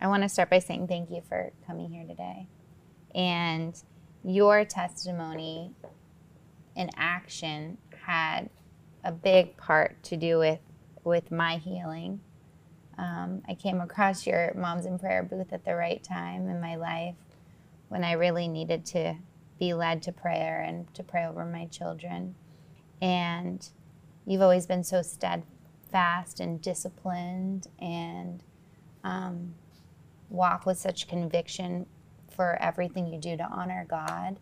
I want to start by saying thank you for coming here today. And your testimony and action had a big part to do with with my healing. Um, I came across your Moms in Prayer booth at the right time in my life when I really needed to be led to prayer and to pray over my children. And you've always been so steadfast and disciplined and um, walk with such conviction for everything you do to honor God.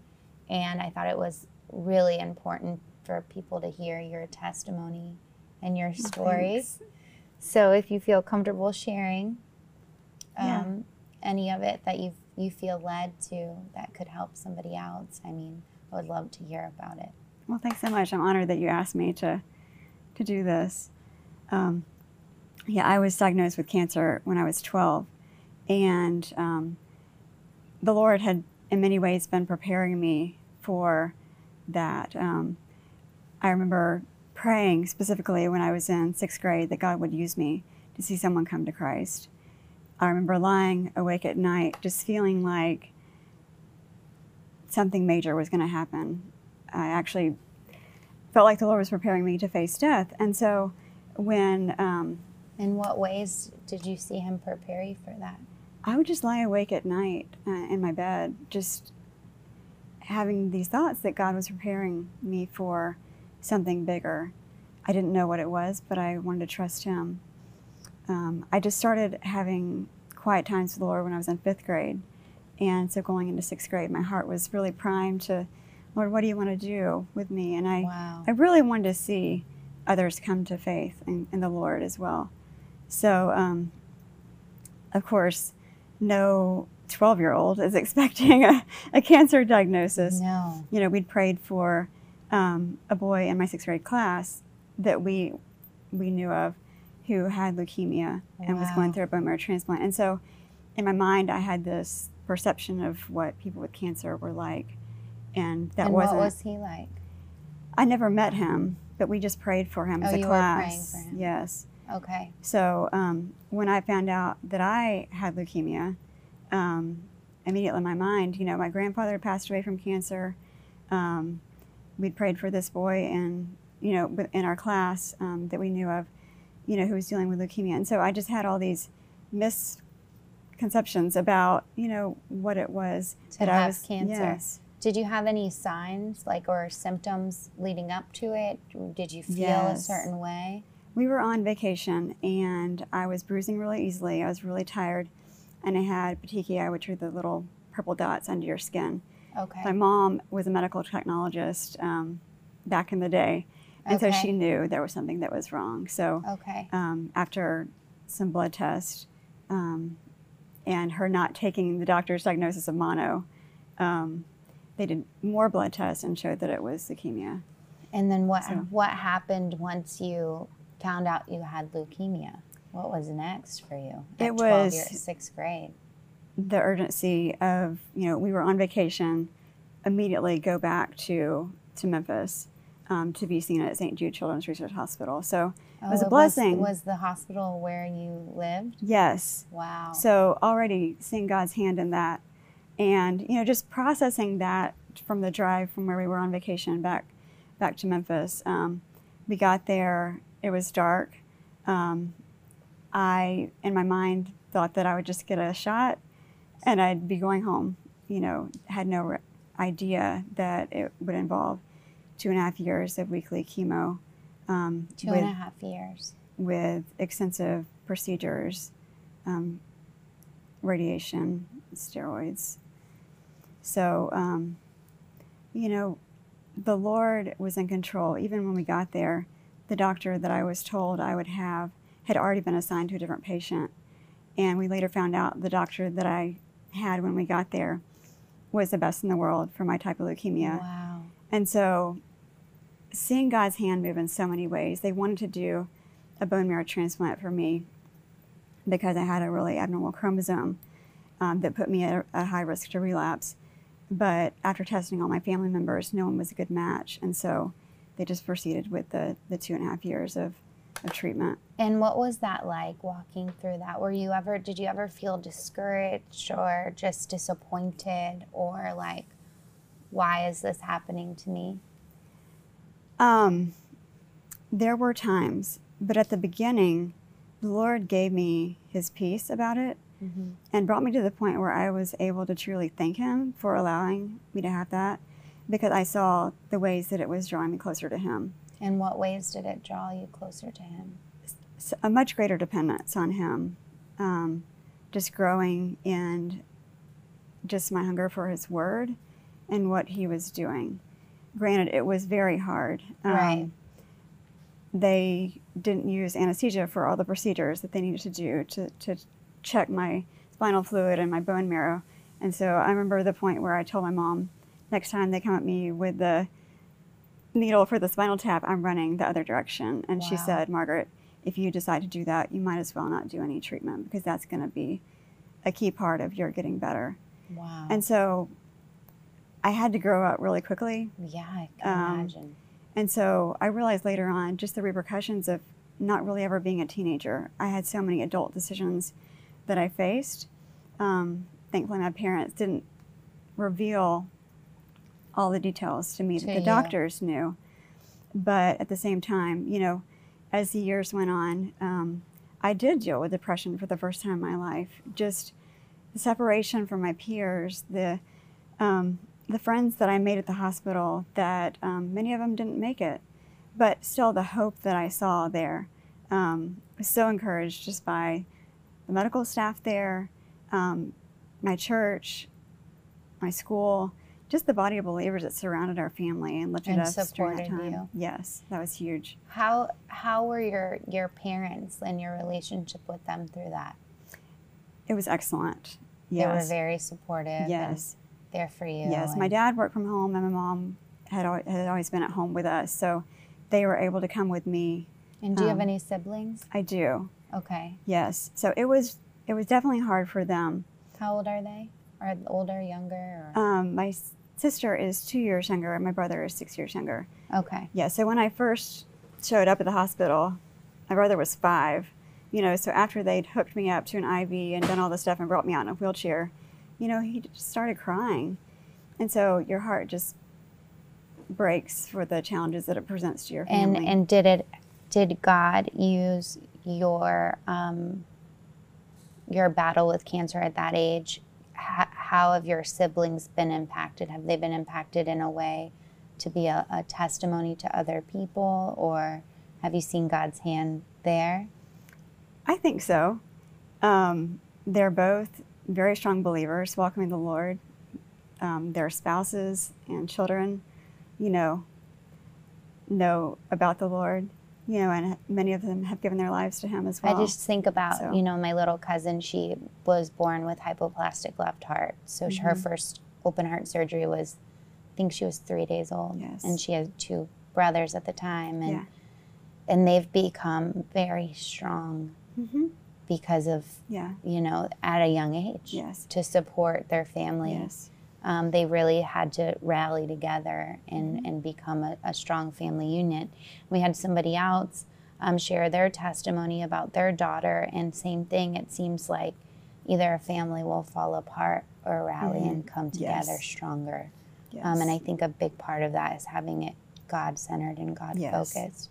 And I thought it was really important for people to hear your testimony and your stories. Thanks. So if you feel comfortable sharing um, Yeah. any of it that you you feel led to that could help somebody else, I mean, I would love to hear about it. Well, thanks so much. I'm honored that you asked me to to do this. Um, yeah, I was diagnosed with cancer when I was 12, and um, the Lord had, in many ways, been preparing me for that. Um, I remember praying specifically when I was in sixth grade that God would use me to see someone come to Christ. I remember lying awake at night, just feeling like something major was going to happen. I actually felt like the Lord was preparing me to face death. And so when um, In what ways did you see him prepare you for that? I would just lie awake at night uh, in my bed, just having these thoughts that God was preparing me for something bigger. I didn't know what it was, but I wanted to trust Him. Um, I just started having quiet times with the Lord when I was in fifth grade. And so going into sixth grade, my heart was really primed to, Lord, what do you want to do with me? And I, Wow. I really wanted to see others come to faith in, in the Lord as well. So, um, of course, no 12 year old is expecting a, a cancer diagnosis. No. You know, we'd prayed for um, a boy in my sixth grade class that we we knew of who had leukemia and was going through a bone marrow transplant. And so, in my mind, I had this perception of what people with cancer were like, and that and wasn't. what was he like? I never met him, but we just prayed for him Oh, as a you were praying class. for him. Yes. Okay. So um, when I found out that I had leukemia, um, immediately in my mind, you know, my grandfather had passed away from cancer. Um, we'd prayed for this boy, and you know, in our class um, that we knew of, you know, who was dealing with leukemia, and so I just had all these misconceptions about, you know, what it was To that I was. cancer. Yes. Did you have any signs like or symptoms leading up to it? Did you feel a certain way? We were on vacation and I was bruising really easily. I was really tired and I had petechiae, which are the little purple dots under your skin. Okay. My mom was a medical technologist um, back in the day, and so she knew there was something that was wrong. So okay. um, after some blood tests um, and her not taking the doctor's diagnosis of mono, um, they did more blood tests and showed that it was leukemia. And then what So- what happened once you found out you had leukemia? What was next for you? It was- sixth grade. the urgency of you know we were on vacation immediately go back to to memphis um, to be seen at st jude children's research hospital so it was a Oh, blessing Was, the hospital where you lived? yes Wow. so already seeing god's hand in that and you know just processing that from the drive from where we were on vacation back back to memphis um, we got there it was dark um, i in my mind thought that i would just get a shot and I'd be going home. You know, had no idea that it would involve two and a half years of weekly chemo um, Two with, and a half years. with extensive procedures, um, radiation, steroids. So, um, you know, the Lord was in control. Even when we got there, the doctor that I was told I would have had already been assigned to a different patient. And we later found out the doctor that I had when we got there was the best in the world for my type of leukemia. Wow. And so, seeing God's hand move in so many ways, they wanted to do a bone marrow transplant for me because I had a really abnormal chromosome um, that put me at a high risk to relapse. But after testing all my family members, no one was a good match. And so they just proceeded with the, the two and a half years of, of treatment. And what was that like walking through that? Were you ever, did you ever feel discouraged or just disappointed or like, why is this happening to me? Um, there were times, but at the beginning, the Lord gave me His peace about it Mm-hmm. and brought me to the point where I was able to truly thank Him for allowing me to have that because I saw the ways that it was drawing me closer to Him. In what ways did it draw you closer to Him? A much greater dependence on Him, um, just growing in just my hunger for His Word and what He was doing. Granted, it was very hard. Um, Right. They didn't use anesthesia for all the procedures that they needed to do to, to check my spinal fluid and my bone marrow. And so I remember the point where I told my mom, next time they come at me with the needle for the spinal tap, I'm running the other direction. And she said, Margaret, if you decide to do that, you might as well not do any treatment because that's going to be a key part of your getting better. Wow. And so I had to grow up really quickly. yeah, I can um, imagine. And so I realized later on just the repercussions of not really ever being a teenager. I had so many adult decisions that I faced. Um, thankfully, my parents didn't reveal all the details to me that the doctors knew. But at the same time, you know, as the years went on, um, I did deal with depression for the first time in my life. Just the separation from my peers, the um, the friends that I made at the hospital that um, many of them didn't make it, but still the hope that I saw there um, was so encouraged just by the medical staff there, um, my church, my school, just the body of believers that surrounded our family and lifted And us during that supported time. you. Yes, that was huge. How how were your your parents and your relationship with them through that? It was excellent. They were very supportive. Yes. there for you. Yes, my dad worked from home, and my mom had al- had always been at home with us, so they were able to come with me. And do you have um, any siblings? I do, Okay. yes. So it was it was definitely hard for them. How old are they? Are older, younger? Um, my sister is two years younger, and my brother is six years younger. okay. Yeah. So when I first showed up at the hospital, my brother was five. You know, so after they'd hooked me up to an IV and done all the stuff and brought me out in a wheelchair, you know, he just started crying, and so your heart just breaks for the challenges that it presents to your And family. and did it? Did God use your um, your battle with cancer at that age? How have your siblings been impacted? Have they been impacted in a way to be a, a testimony to other people, or have you seen God's hand there? I think so. Um, they're both very strong believers, welcoming the Lord. Um, their spouses and children, you know, know about the Lord, you know, and many of them have given their lives to Him as well. I just think about, So- you know, my little cousin, she was born with hypoplastic left heart. So sh her first open heart surgery was, I think she was three days old. Yes. And she had two brothers at the time. And, Yeah. and they've become very strong hmm because of, Yeah. you know, at a young age Yes. to support their family. Yes. Um, they really had to rally together and, Mm-hmm. and become a, a strong family unit. We had somebody else um, share their testimony about their daughter, and same thing. It seems like either a family will fall apart or rally Mhm. and come together Yes. stronger. Yes. Um, and I think a big part of that is having it God centered and God Yes. focused.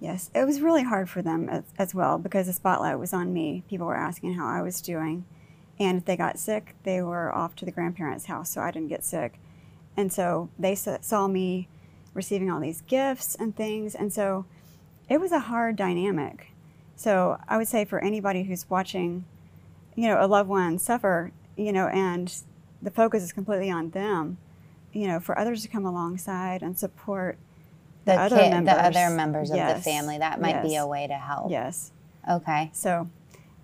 Yes, it was really hard for them as, as well because the spotlight was on me. People were asking how I was doing. And if they got sick, they were off to the grandparents' house, so I didn't get sick. And so they saw me receiving all these gifts and things. And so it was a hard dynamic. So I would say for anybody who's watching, you know, a loved one suffer, you know, and the focus is completely on them, you know, for others to come alongside and support The, other kid, members. the other members of the family, that might be a way to help. Yes. Okay. So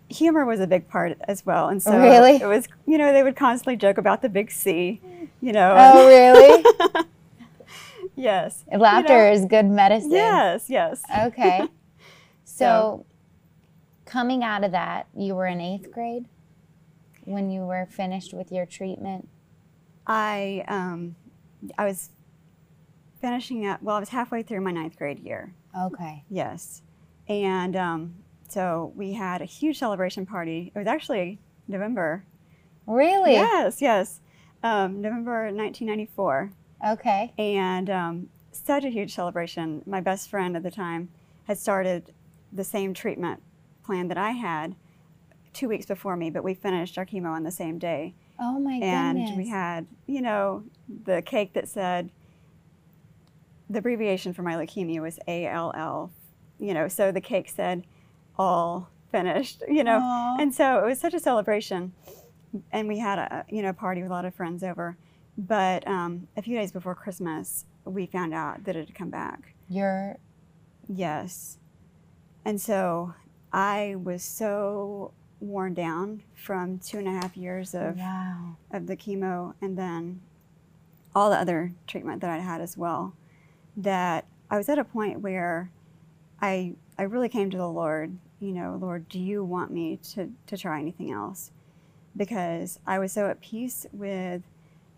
humor was a big part as well. And so Really? it was, you know, they would constantly joke about the big C, you know. Oh, really? yes. You Laughter know? is good medicine. Yes, yes. Okay. So, So- coming out of that, you were in eighth grade when you were finished with your treatment. I um I was finishing up well, I was halfway through my ninth grade year. Okay. Yes. And um, so we had a huge celebration party. It was actually November. Really? Yes, yes. Um, November 1994. Okay. And um, such a huge celebration. My best friend at the time had started the same treatment plan that I had two weeks before me, but we finished our chemo on the same day. Oh my and goodness. we had, you know, the cake that said the abbreviation for my leukemia was ALL, you know, so the cake said all finished, you know. Aw. And so it was such a celebration. And we had a, you know, party with a lot of friends over. But um, a few days before Christmas, we found out that it had come back. You're Yes. And so I was so worn down from two and a half years of, wow. of the chemo and then all the other treatment that I'd had as well that I was at a point where I I really came to the Lord, you know, Lord, do you want me to, to try anything else? Because I was so at peace with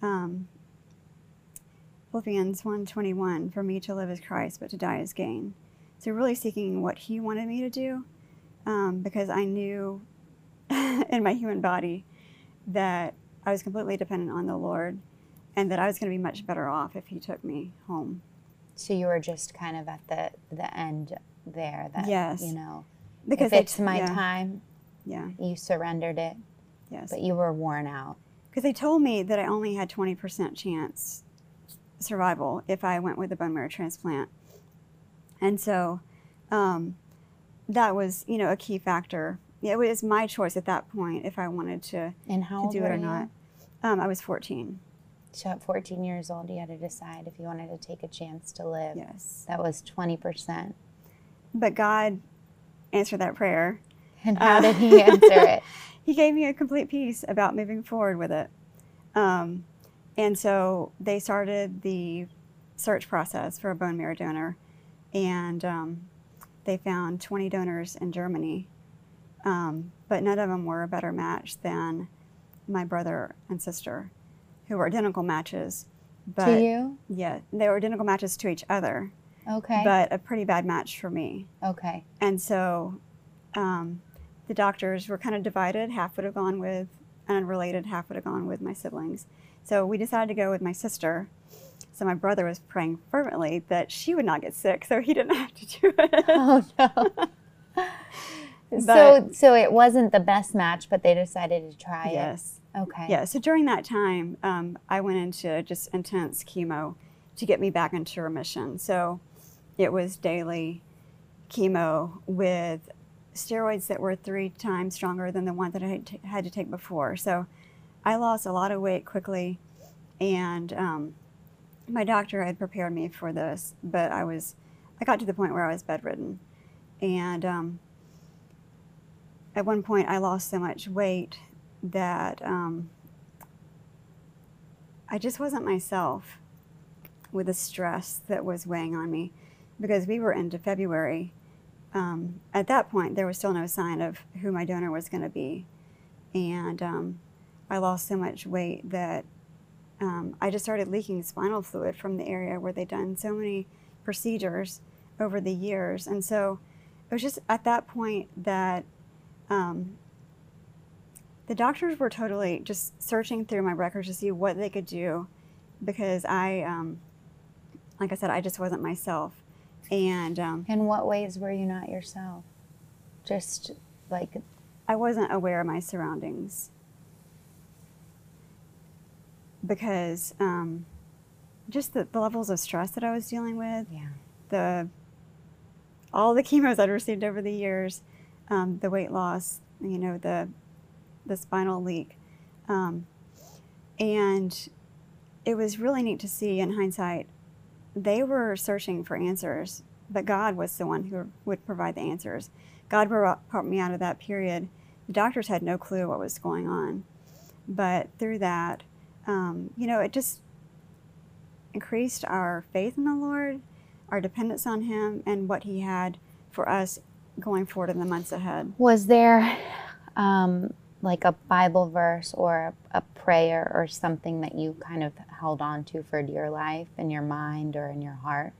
um, Philippians 1.21, for me to live as Christ, but to die as gain. So really seeking what he wanted me to do um, because I knew in my human body that I was completely dependent on the Lord and that I was going to be much better off if he took me home. So you were just kind of at the the end there. That Yes. you know, Because if it's my yeah, time, Yeah, you surrendered it, yes. but you were worn out. Because they told me that I only had 20% chance survival if I went with a bone marrow transplant. And so um, that was, you know, a key factor. It was my choice at that point if I wanted to, And how to do it or you? not. Um, I was 14. So at 14 years old, you had to decide if you wanted to take a chance to live. Yes. That was 20%. But God answered that prayer. And how Uh, did he answer it? he gave me a complete peace about moving forward with it. Um, and so they started the search process for a bone marrow donor, and um, they found 20 donors in Germany, um, but none of them were a better match than my brother and sister, who were identical matches. But to you? yeah, they were identical matches to each other, Okay. but a pretty bad match for me. okay. And so um, the doctors were kind of divided. Half would have gone with an unrelated, half would have gone with my siblings. So we decided to go with my sister. So my brother was praying fervently that she would not get sick, so he didn't have to do it. Oh no. so so it wasn't the best match, but they decided to try yes. it. Yes. Okay. Yeah. So during that time, um, I went into just intense chemo to get me back into remission. So it was daily chemo with steroids that were three times stronger than the one that I had, to take before. So I lost a lot of weight quickly, and um, my doctor had prepared me for this, but I was, I got to the point where I was bedridden, and um, at one point I lost so much weight that um, I just wasn't myself with the stress that was weighing on me because we were into February. Um, at that point, there was still no sign of who my donor was going to be. And um, I lost so much weight that um, I just started leaking spinal fluid from the area where they'd done so many procedures over the years. And so it was just at that point that um, the doctors were totally just searching through my records to see what they could do because I, um, like I said, I just wasn't myself. And um, In what ways were you not yourself? Just like I wasn't aware of my surroundings because um, just the, the levels of stress that I was dealing with, yeah. the all the chemos I'd received over the years, um, the weight loss, you know, the the spinal leak, um, and it was really neat to see in hindsight. They were searching for answers, but God was the one who would provide the answers. God brought me out of that period. The doctors had no clue what was going on, but through that, um, you know, it just increased our faith in the Lord, our dependence on Him, and what He had for us going forward in the months ahead. Was there um, like a Bible verse or a, a prayer or something that you kind of held on to for dear life in your mind or in your heart?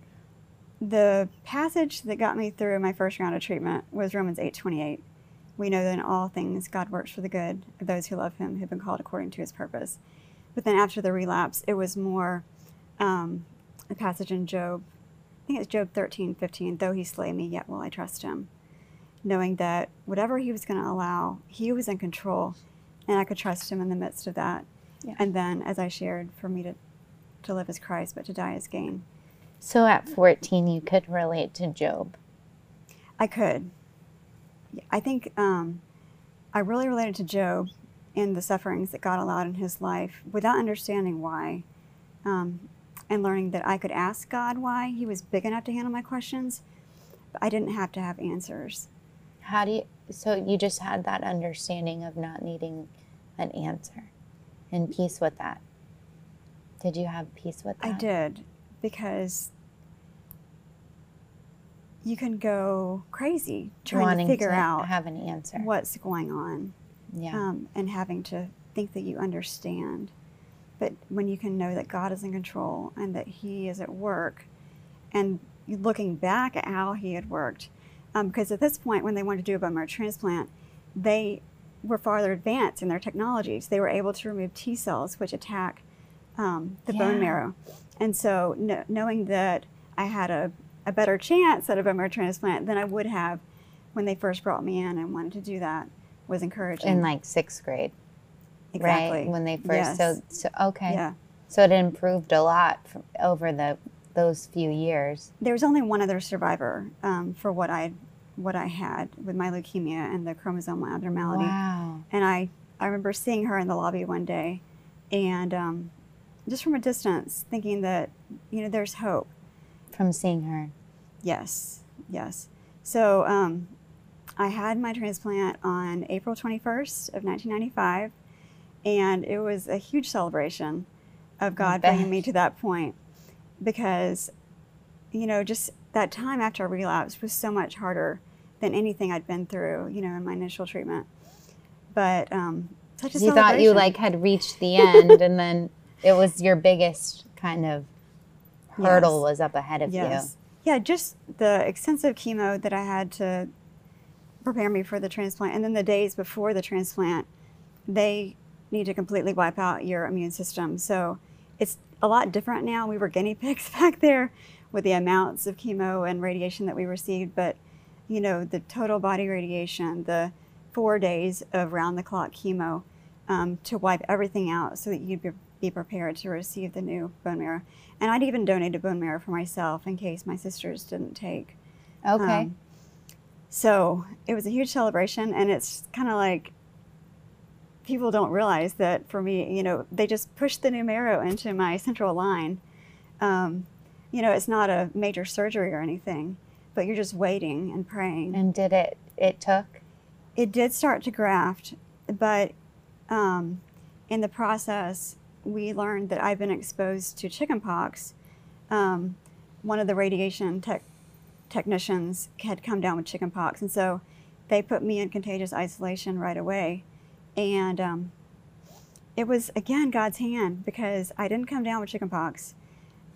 the passage that got me through my first round of treatment was Romans 8:28. We know that in all things God works for the good of those who love Him, who've been called according to His purpose. But then after the relapse, it was more um, a passage in Job. I think it's Job 13:15. Though He slay me, yet will I trust Him, knowing that whatever He was going to allow, He was in control, and I could trust Him in the midst of that. Yeah. And then, as I shared, for me to to live as Christ, but to die as gain. So at 14, you could relate to Job. I could. I think um, I really related to Job in the sufferings that God allowed in his life without understanding why um, and learning that I could ask God why. He was big enough to handle my questions, but I didn't have to have answers. How do you, so you just had that understanding of not needing an answer and peace with that. Did you have peace with that? I did because you can go crazy trying Wanting to figure to out have an answer. what's going on. Yeah. um, and having to think that you understand. But when you can know that God is in control and that He is at work, and looking back at how He had worked, um, because at this point, when they wanted to do a bone marrow transplant, they were farther advanced in their technologies. They were able to remove T cells, which attack um, the Yeah. bone marrow. And so, kn- knowing that I had a, a better chance at a bone marrow transplant than I would have when they first brought me in and wanted to do that was encouraging. in like sixth grade, Exactly. right? When they first, Yes. so, so, okay. Yeah. So it improved a lot from, over the those few years. There was only one other survivor um, for what I what I had with my leukemia and the chromosomal abnormality. Wow. And I, I remember seeing her in the lobby one day and um, just from a distance thinking that, you know, there's hope. From seeing her. Yes, yes. So um, I had my transplant on April 21st of 1995, and it was a huge celebration of God bringing me to that point because, you know, just that time after a relapse was so much harder than anything I'd been through, you know, in my initial treatment. But um, such a You thought you like had reached the end, and then it was your biggest kind of hurdle Yes. was up ahead of you. Yes. Yeah, just the extensive chemo that I had to prepare me for the transplant, and then the days before the transplant, they need to completely wipe out your immune system. So it's a lot different now. We were guinea pigs back there with the amounts of chemo and radiation that we received, but you know, the total body radiation, the four days of round the clock chemo um, to wipe everything out so that you'd be, be prepared to receive the new bone marrow. And I'd even donated a bone marrow for myself in case my sisters didn't take. Okay. Um, so it was a huge celebration, and it's kind of like people don't realize that for me, you know, they just pushed the new marrow into my central line. Um, you know, it's not a major surgery or anything, but you're just waiting and praying. and did it? It took. it did start to graft, but um, in the process, we learned that I've been exposed to chickenpox. Um, one of the radiation tech technicians had come down with chickenpox, and so they put me in contagious isolation right away. And um, it was again God's hand because I didn't come down with chickenpox,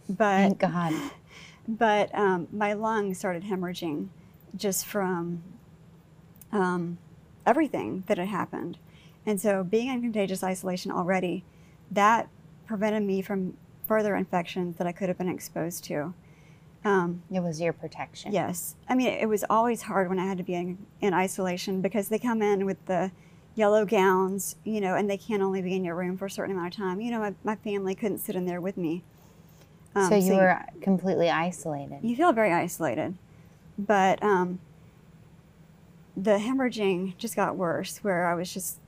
but Thank God. but um, my lungs started hemorrhaging just from um, everything that had happened. And so, being in contagious isolation already, that prevented me from further infections that I could have been exposed to. Um, It was your protection. yes. I mean, it was always hard when I had to be in, in isolation because they come in with the yellow gowns, you know, and they can't only be in your room for a certain amount of time. You know, my, my family couldn't sit in there with me. Um, so you were completely isolated. you feel very isolated. But um, the hemorrhaging just got worse, where I was just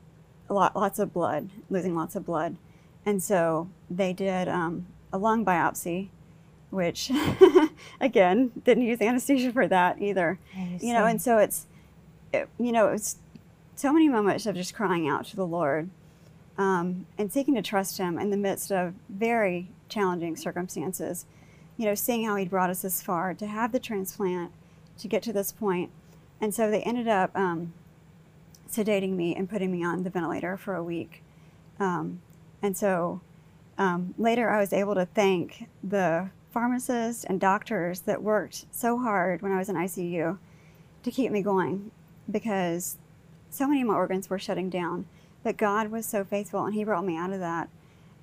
a lot, lots of blood, losing lots of blood, and so they did um, a lung biopsy, which again didn't use anesthesia for that either. You know, and so it's, it, you know, it's so many moments of just crying out to the Lord um, and seeking to trust Him in the midst of very challenging circumstances. You know, seeing how He brought us this far to have the transplant, to get to this point. And so they ended up um, sedating me and putting me on the ventilator for a week. Um, and so um, later I was able to thank the pharmacists and doctors that worked so hard when I was in ICU to keep me going because so many of my organs were shutting down. But God was so faithful and He brought me out of that.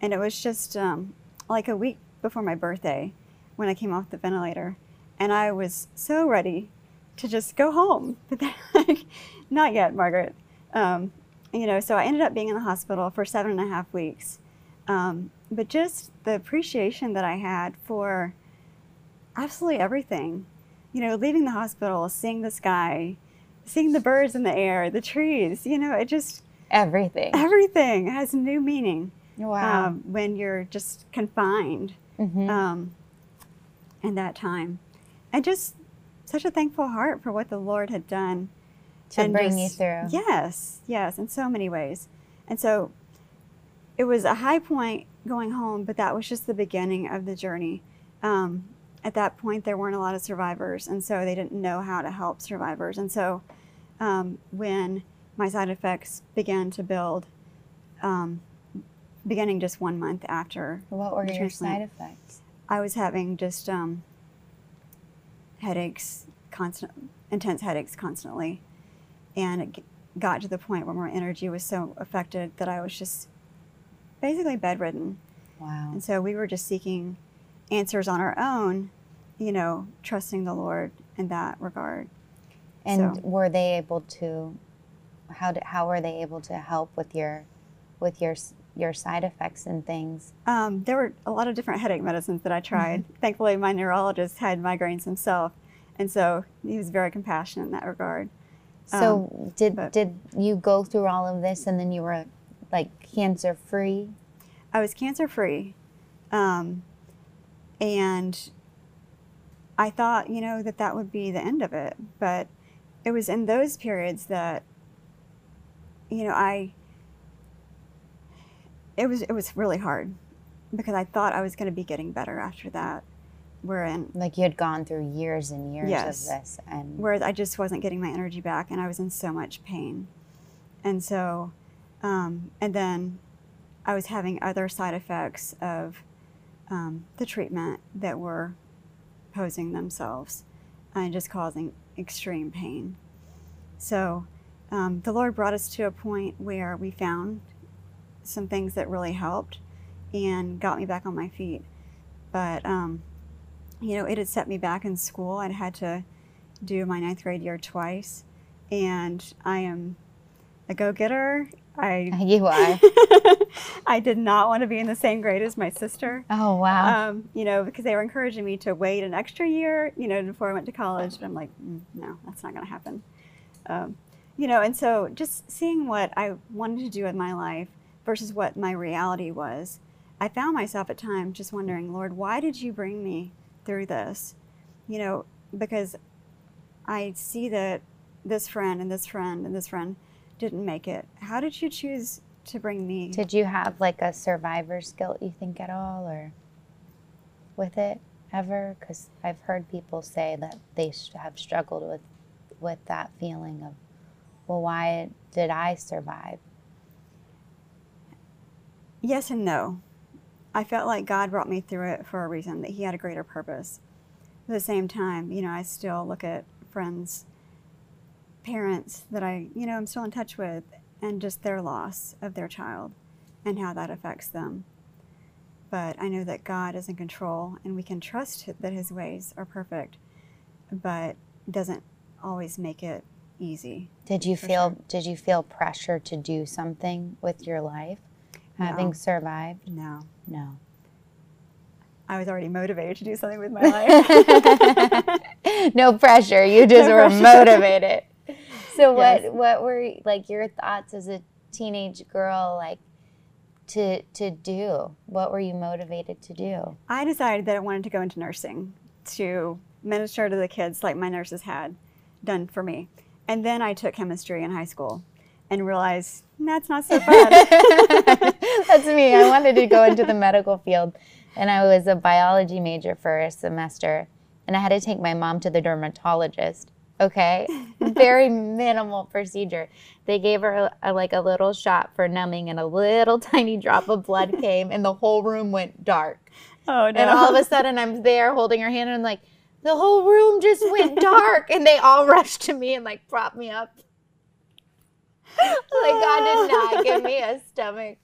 And it was just um, like a week before my birthday when I came off the ventilator. And I was so ready to just go home. But then, like, not yet, Margaret. Um, you know, so I ended up being in the hospital for seven and a half weeks. Um, but just the appreciation that I had for absolutely everything. You know, leaving the hospital, seeing the sky, seeing the birds in the air, the trees, you know, it just, Everything. everything has new meaning Wow. um, when you're just confined Mhm. um, in that time. And just such a thankful heart for what the Lord had done. to and bring you through. Yes, yes, in so many ways. And so it was a high point going home, but that was just the beginning of the journey. Um, at that point, there weren't a lot of survivors, and so they didn't know how to help survivors. And so um, when my side effects began to build, um, beginning just one month after What were your side effects? I was having just um, headaches, constant, intense headaches constantly, and it g- got to the point where my energy was so affected that I was just basically bedridden. Wow. And so we were just seeking answers on our own, you know, trusting the Lord in that regard. And So- were they able to? How did, how were they able to help with your with your your side effects and things? Um, there were a lot of different headache medicines that I tried. Thankfully, my neurologist had migraines himself, and so he was very compassionate in that regard. So did Um, but- did you go through all of this and then you were like cancer free? I was cancer free. Um, and I thought, you know, that that would be the end of it. But it was in those periods that, you know, I, it was, it was really hard because I thought I was going to be getting better after that. Wherein, Like you had gone through years and years Yes. of this, and whereas I just wasn't getting my energy back and I was in so much pain. And so, um, and then I was having other side effects of um, the treatment that were posing themselves and just causing extreme pain. So um, the Lord brought us to a point where we found some things that really helped and got me back on my feet. But, um, you know, it had set me back in school. I'd had to do my ninth grade year twice. And I am a go getter. I you are. I did not want to be in the same grade as my sister. Oh wow. Um, you know, because they were encouraging me to wait an extra year, you know, before I went to college. But I'm like, mm, no, that's not going to happen. Um, you know, and so just seeing what I wanted to do in my life versus what my reality was, I found myself at times just wondering, Lord, why did you bring me through this? You know, because I see that this friend and this friend and this friend didn't make it. How did you choose to bring me? Did you have like a survivor's guilt, you think, at all, or with it ever? Because I've heard people say that they have struggled with with that feeling of, well, why did I survive? Yes and no. I felt like God brought me through it for a reason, that He had a greater purpose. At the same time, you know, I still look at friends, parents that I, you know, I'm still in touch with, and just their loss of their child and how that affects them. But I know that God is in control and we can trust that His ways are perfect, but doesn't always make it easy. Did you feel sure. did you feel pressure to do something with your life, having No. survived? No. No. I was already motivated to do something with my life. no pressure. You just No were pressure. motivated. So what Yes. what were like your thoughts as a teenage girl like to to do? What were you motivated to do? I decided that I wanted to go into nursing to minister to the kids like my nurses had done for me. And then I took chemistry in high school and realized that's not so bad. That's me. I wanted to go into the medical field and I was a biology major for a semester and I had to take my mom to the dermatologist. Okay? Very minimal procedure. They gave her a, like a little shot for numbing and a little tiny drop of blood came and the whole room went dark. Oh no! And all of a sudden, I'm there holding her hand, and I'm like, the whole room just went dark, and they all rushed to me and like propped me up. like God did not give me a stomach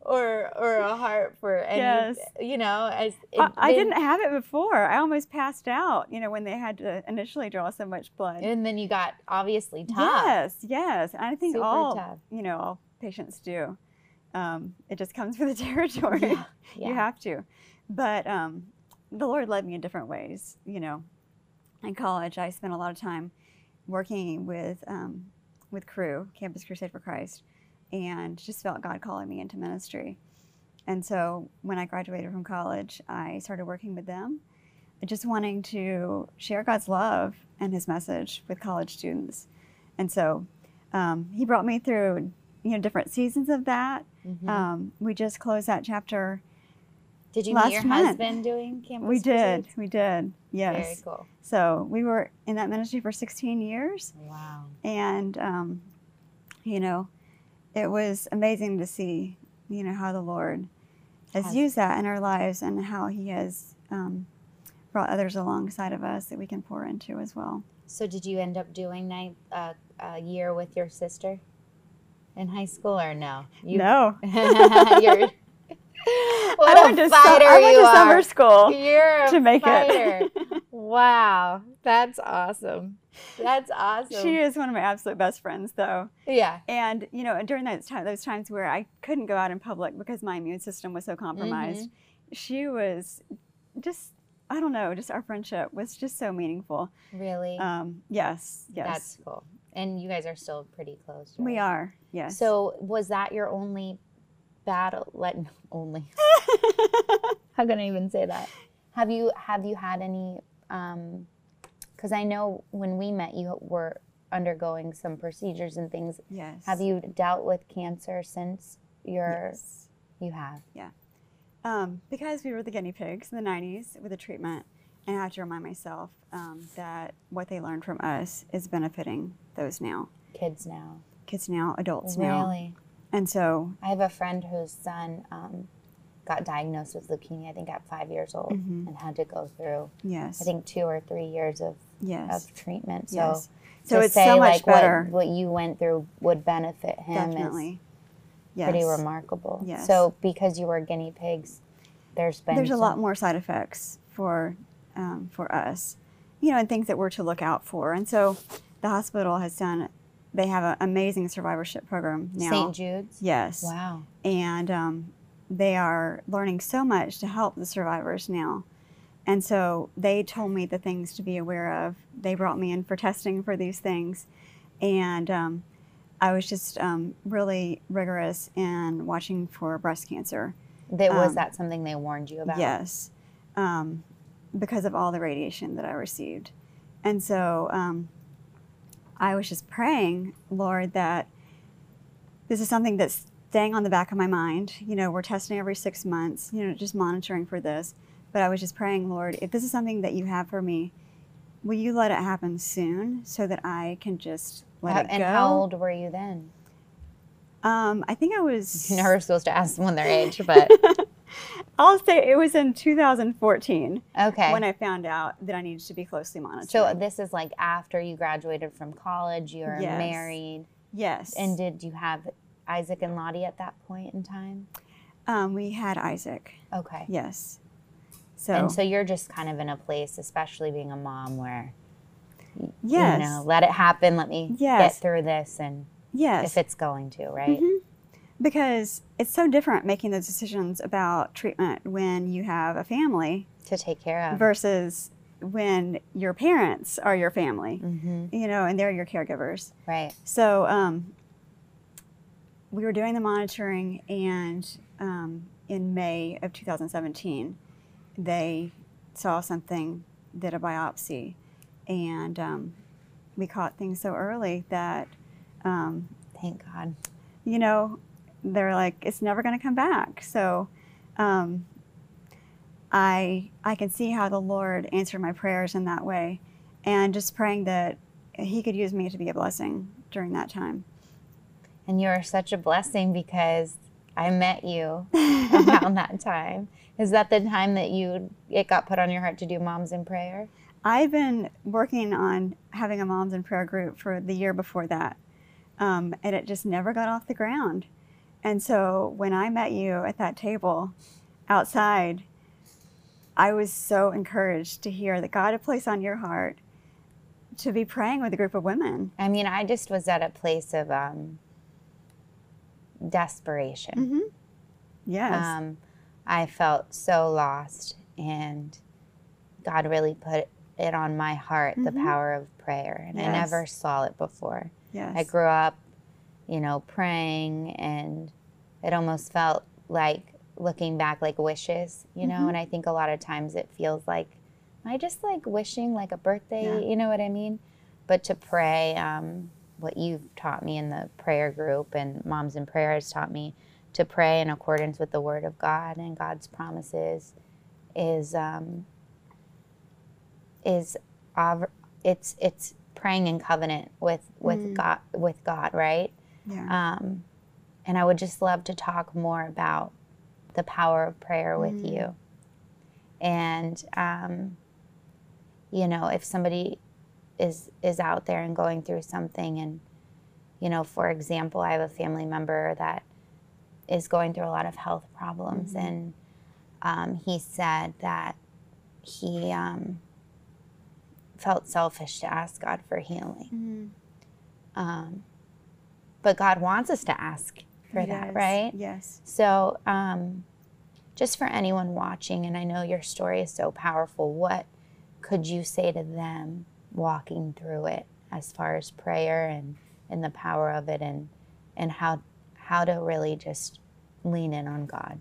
or or a heart for any. Yes. You know, as I, I didn't- have it before. I almost passed out. You know, when they had to initially draw so much blood. And then you got obviously tough. Yes, yes. And I think Super all tough. you know all patients do. Um, it just comes with the territory. Yeah, You have to. But um, the Lord led me in different ways. You know, in college, I spent a lot of time working with um, with Crew, Campus Crusade for Christ, and just felt God calling me into ministry. And so when I graduated from college, I started working with them, just wanting to share God's love and His message with college students. And so um, He brought me through, you know, different seasons of that. Mhm. Um, we just closed that chapter. Did you meet your month. husband doing campus? we did, we did, yes. Very cool. So we were in that ministry for 16 years, Wow. and um, you know, it was amazing to see, you know, how the Lord has Has- used that in our lives and how He has um, brought others alongside of us that we can pour into as well. So did you end up doing ninth uh, a year with your sister in high school or no? You, no, You're what I went to, I went to are. summer school You're to make fighter. it. wow, that's awesome. That's awesome. she is one of my absolute best friends, though. yeah. And you know, during those time, those times where I couldn't go out in public because my immune system was so compromised, Mm-hmm. she was just I don't know, just our friendship was just so meaningful. Really. Um, yes, yes, That's cool. And you guys are still pretty close. we are. Yes. So was that your only battle? Let only. How can I even say that? Have you have you had any? um Because I know when we met, you were undergoing some procedures and things. yes. Have you dealt with cancer since your? Yes. You have. Yeah. Um, because we were the guinea pigs in the 90s with the treatment, and I have to remind myself um, that what they learned from us is benefiting those now, Kids now. kids now, adults now. And so, I have a friend whose son um, got diagnosed with leukemia. I think at five years old, Mhm. and had to go through yes. I think two or three years of, yes. of treatment. So yes. So to it's say so much like better. What, what you went through would benefit him Definitely. is Yes. pretty remarkable. Yes. So because you were guinea pigs, there's been There's a lot more side effects for um, for us, you know, and things that we're to look out for. And so, the hospital has done. They have an amazing survivorship program now. St. Jude's. Yes. Wow. And um, they are learning so much to help the survivors now. And so they told me the things to be aware of. They brought me in for testing for these things. And um, I was just um, really rigorous in watching for breast cancer. That was Um, that something they warned you about? Yes, um, because of all the radiation that I received. And so um, I was just praying, Lord, that this is something that's staying on the back of my mind. You know, we're testing every six months, you know, just monitoring for this. But I was just praying, Lord, if this is something that you have for me, will you let it happen soon so that I can just let How- it and how old were you then? Um, I think I was. You're never supposed to ask someone their age, but I'll say it was in 2014. okay. when I found out that I needed to be closely monitored. so this is like after you graduated from college, you're Yes. married, yes, and did you have Isaac and Lottie at that point in time? um, we had Isaac. Okay. Yes, so, And so you're just kind of in a place, especially being a mom, where yes, you know, let it happen. Let me Yes. get through this, and yes, if it's going to, right? Mhm. Because it's so different making those decisions about treatment when you have a family To take care of. versus when your parents are your family, hmm you know, and they're your caregivers. Right. So um, we were doing the monitoring, and um, in May of 2017, they saw something, did a biopsy, and um, we caught things so early that, um, Thank God. you know, they're like, it's never going to come back. So um, I, I can see how the Lord answered my prayers in that way, and just praying that He could use me to be a blessing during that time. And you are such a blessing because I met you around that time. Is that the time that you it got put on your heart to do moms in prayer? I've been working on having a moms in prayer group for the year before that, um, and it just never got off the ground. And so when I met you at that table outside, I was so encouraged to hear that God had placed on your heart to be praying with a group of women. I mean, I just was at a place of um, desperation. Mm-hmm. Yes. Um, I felt so lost, and God really put it on my heart the Mhm. power of prayer, and I never saw it before. yes. I grew up, you know, praying, and it almost felt like looking back like wishes, you know. Mhm. And I think a lot of times it feels like I just like wishing like a birthday, Yeah. you know what I mean? But to pray, um, what you've taught me in the prayer group and Moms in Prayer has taught me to pray in accordance with the Word of God and God's promises is um, is it's it's praying in covenant with with Mm. God with God, right? Yeah. Um, and I would just love to talk more about the power of prayer with Mm. you. And um, you know, if somebody is is out there and going through something, and you know, for example, I have a family member that is going through a lot of health problems, Mhm. and um, he said that he um, felt selfish to ask God for healing. Mhm. Um, but God wants us to ask for that, right? Yes. So, um, just for anyone watching, and I know your story is so powerful, what could you say to them walking through it as far as prayer and, and the power of it and, and how, how to really just lean in on God?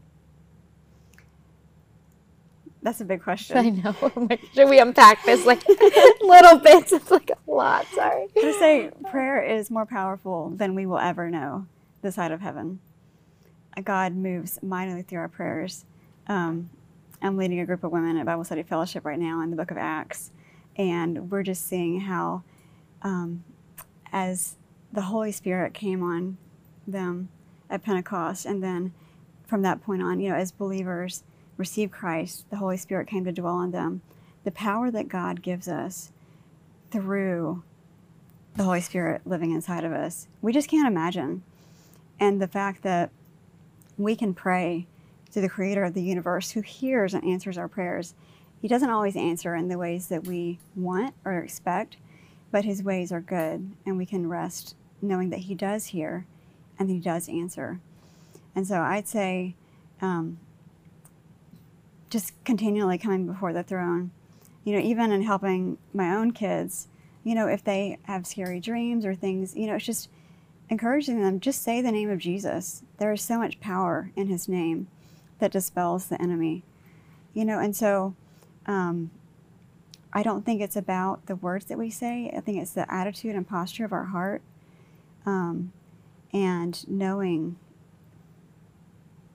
That's a big question. I know. Should we unpack this like little bits? It's like a lot. Sorry. to say prayer is more powerful than we will ever know this side of heaven. God moves mightily through our prayers. Um, I'm leading a group of women at Bible Study Fellowship right now in the book of Acts, and we're just seeing how, um, as the Holy Spirit came on them at Pentecost, and then from that point on, you know, as believers received Christ, the Holy Spirit came to dwell on them. The power that God gives us through the Holy Spirit living inside of us. We just can't imagine. And the fact that we can pray to the creator of the universe who hears and answers our prayers. He doesn't always answer in the ways that we want or expect, but his ways are good, and we can rest knowing that he does hear and he does answer. And so I'd say um, just continually coming before the throne, you know, even in helping my own kids you know, if they have scary dreams or things, you know, it's just encouraging them, just say the name of Jesus. There is so much power in his name that dispels the enemy, you know, and so um, I don't think it's about the words that we say. I think it's the attitude and posture of our heart um, and knowing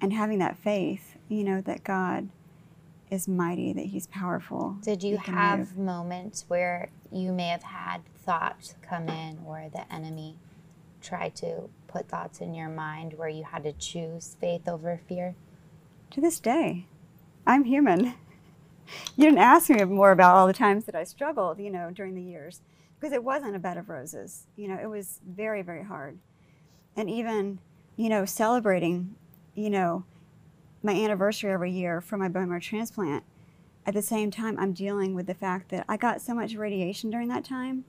and having that faith, you know, that God is mighty, that he's powerful. Did you have move. moments where you may have had thoughts come in or the enemy tried to put thoughts in your mind where you had to choose faith over fear? To this day, I'm human. You didn't ask me more about all the times that I struggled, you know, during the years, because it wasn't a bed of roses. You know, it was very, very hard. And even, you know, celebrating, you know, my anniversary every year for my bone marrow transplant, at the same time, I'm dealing with the fact that I got so much radiation during that time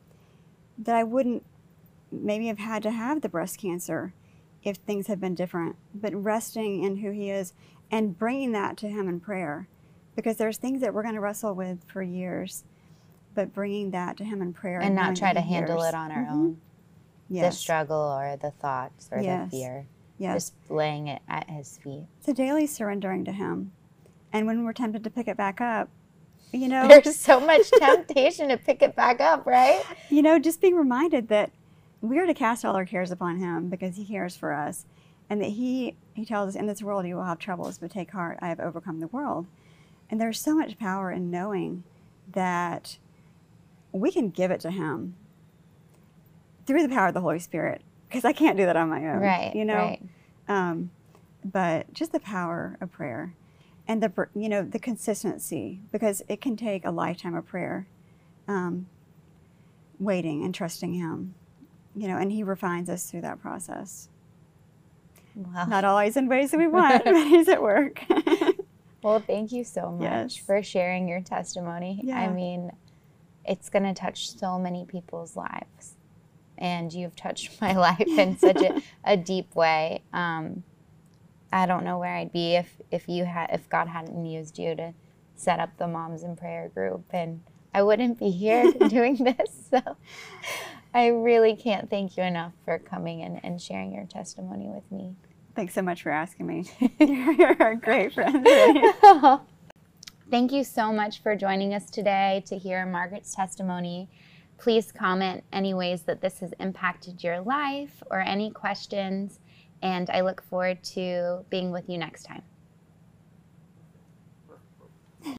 that I wouldn't maybe have had to have the breast cancer if things had been different. But resting in who He is and bringing that to Him in prayer, because there's things that we're going to wrestle with for years, but bringing that to Him in prayer And not knowing try to handle hears. it on our Mhm. own? Yes. The struggle or the thoughts or Yes. the fear. Yes. Just laying it at his feet. It's a daily surrendering to Him. And when we're tempted to pick it back up, you know, There's so much temptation to pick it back up, right? you know, just being reminded that we are to cast all our cares upon Him because He cares for us, and that He He tells us, "In this world you will have troubles, but take heart, I have overcome the world." And there's so much power in knowing that we can give it to Him through the power of the Holy Spirit, because I can't do that on my own. Right. You know, Right. um, but just the power of prayer and the you know the consistency because it can take a lifetime of prayer um, waiting and trusting him you know and he refines us through that process Wow. not always in ways that we want but he's at work Well, thank you so much Yes. for sharing your testimony. I mean, it's going to touch so many people's lives. And you've touched my life in such a, a deep way. Um, I don't know where I'd be if, if you had if God hadn't used you to set up the Moms in Prayer group and I wouldn't be here doing this. So I really can't thank you enough for coming and, and sharing your testimony with me. thanks so much for asking me you're, you're a great friend Thank you so much for joining us today to hear Margaret's testimony. Please comment any ways that this has impacted your life or any questions, and I look forward to being with you next time.